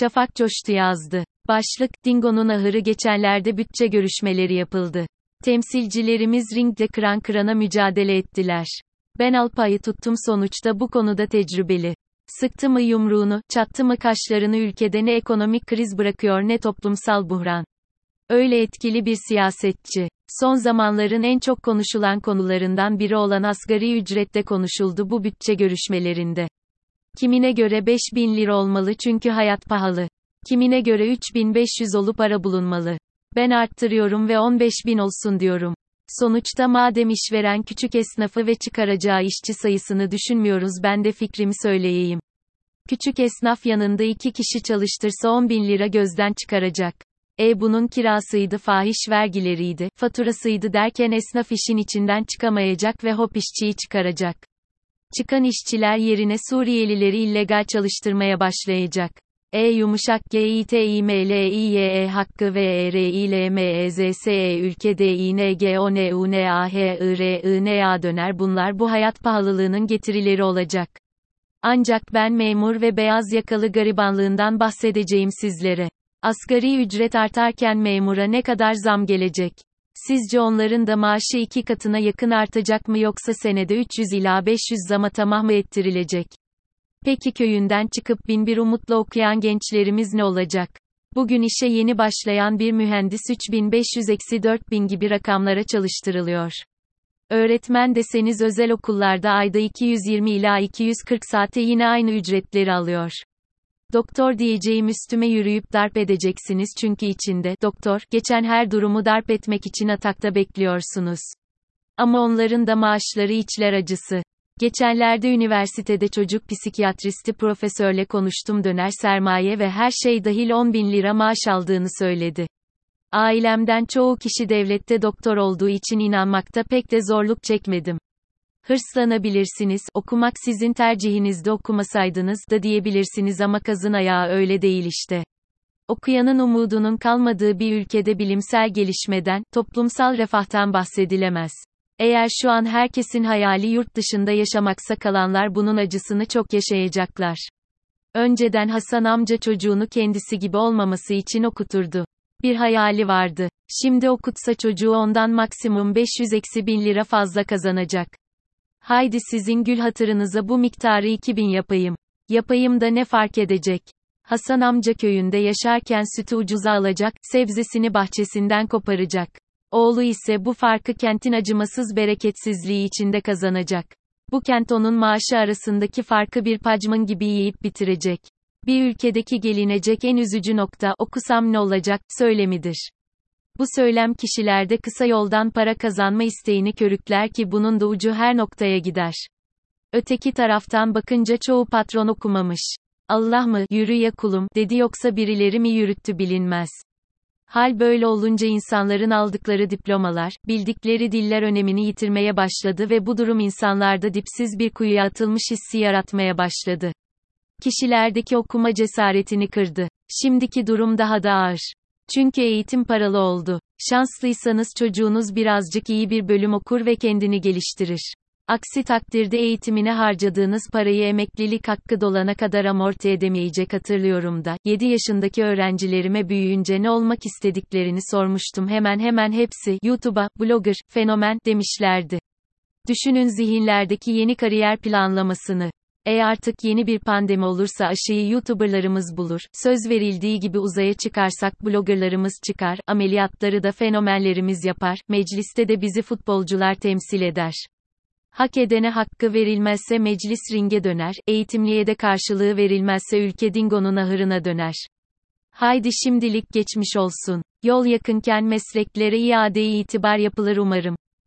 Şafak coştu yazdı. Başlık, Dingo'nun ahırı geçenlerde bütçe görüşmeleri yapıldı. Temsilcilerimiz ringde kıran kırana mücadele ettiler. Ben Alpay'ı tuttum sonuçta bu konuda tecrübeli. Sıktı mı yumruğunu, çattı mı kaşlarını ülkede ne ekonomik kriz bırakıyor ne toplumsal buhran. Öyle etkili bir siyasetçi. Son zamanların en çok konuşulan konularından biri olan asgari ücrette konuşuldu bu bütçe görüşmelerinde. Kimine göre 5000 lira olmalı çünkü hayat pahalı. Kimine göre 3500 olup ara bulunmalı. Ben arttırıyorum ve 15000 olsun diyorum. Sonuçta madem işveren küçük esnafı ve çıkaracağı işçi sayısını düşünmüyoruz ben de fikrimi söyleyeyim. Küçük esnaf yanında iki kişi çalıştırsa 10 bin lira gözden çıkaracak. E bunun kirasıydı fahiş vergileriydi, faturasıydı derken esnaf işin içinden çıkamayacak ve hop işçiyi çıkaracak. Çıkan işçiler yerine Suriyelileri illegal çalıştırmaya başlayacak. E yumuşak G I T I M L I Y E hakkı V E R I L M E Z S E ülke D I N G O N U N A H I R I N A döner bunlar bu hayat pahalılığının getirileri olacak. Ancak ben memur ve beyaz yakalı garibanlığından bahsedeceğim sizlere. Asgari ücret artarken memura ne kadar zam gelecek? Sizce onların da maaşı iki katına yakın artacak mı yoksa senede 300 ila 500 zama tamah mı ettirilecek? Peki köyünden çıkıp bin bir umutla okuyan gençlerimiz ne olacak? Bugün işe yeni başlayan bir mühendis 3500-4000 gibi rakamlara çalıştırılıyor. Öğretmen deseniz özel okullarda ayda 220 ila 240 saate yine aynı ücretleri alıyor. Doktor diyeceğim üstüme yürüyüp darp edeceksiniz çünkü içinde, doktor, geçen her durumu darp etmek için atakta bekliyorsunuz. Ama onların da maaşları içler acısı. Geçenlerde üniversitede çocuk psikiyatristi profesörle konuştum döner sermaye ve her şey dahil 10 bin lira maaş aldığını söyledi. Ailemden çoğu kişi devlette doktor olduğu için inanmakta pek de zorluk çekmedim. Hırslanabilirsiniz, okumak sizin tercihinizde okumasaydınız da diyebilirsiniz ama kazın ayağı öyle değil işte. Okuyanın umudunun kalmadığı bir ülkede bilimsel gelişmeden, toplumsal refahtan bahsedilemez. Eğer şu an herkesin hayali yurt dışında yaşamaksa kalanlar bunun acısını çok yaşayacaklar. Önceden Hasan amca çocuğunu kendisi gibi olmaması için okuturdu. Bir hayali vardı. Şimdi okutsa çocuğu ondan maksimum 500 eksi bin lira fazla kazanacak. Haydi sizin gül hatırınıza bu miktarı 2000 yapayım. Yapayım da ne fark edecek? Hasan amca köyünde yaşarken sütü ucuza alacak, sebzesini bahçesinden koparacak. Oğlu ise bu farkı kentin acımasız bereketsizliği içinde kazanacak. Bu kent onun maaşı arasındaki farkı bir pacmın gibi yiyip bitirecek. Bir ülkedeki gelinecek en üzücü nokta, okusam ne olacak, söylemidir. Bu söylem kişilerde kısa yoldan para kazanma isteğini körükler ki bunun da ucu her noktaya gider. Öteki taraftan bakınca çoğu patron okumamış. Allah mı, yürü ya kulum, dedi yoksa birileri mi yürüttü bilinmez. Hal böyle olunca insanların aldıkları diplomalar, bildikleri diller önemini yitirmeye başladı ve bu durum insanlarda dipsiz bir kuyuya atılmış hissi yaratmaya başladı. Kişilerdeki okuma cesaretini kırdı. Şimdiki durum daha da ağır. Çünkü eğitim paralı oldu. Şanslıysanız çocuğunuz birazcık iyi bir bölüm okur ve kendini geliştirir. Aksi takdirde eğitimine harcadığınız parayı emeklilik hakkı dolana kadar amorti edemeyecek hatırlıyorum da, 7 yaşındaki öğrencilerime büyüyünce ne olmak istediklerini sormuştum hemen hemen hepsi, YouTube'a, blogger, fenomen, demişlerdi. Düşünün zihinlerdeki yeni kariyer planlamasını. E artık yeni bir pandemi olursa aşıyı YouTuberlarımız bulur, söz verildiği gibi uzaya çıkarsak bloggerlarımız çıkar, ameliyatları da fenomenlerimiz yapar, mecliste de bizi futbolcular temsil eder. Hak edene hakkı verilmezse meclis ringe döner, eğitimliye de karşılığı verilmezse ülke dingonun ahırına döner. Haydi şimdilik geçmiş olsun. Yol yakınken mesleklere iade itibar yapılır umarım.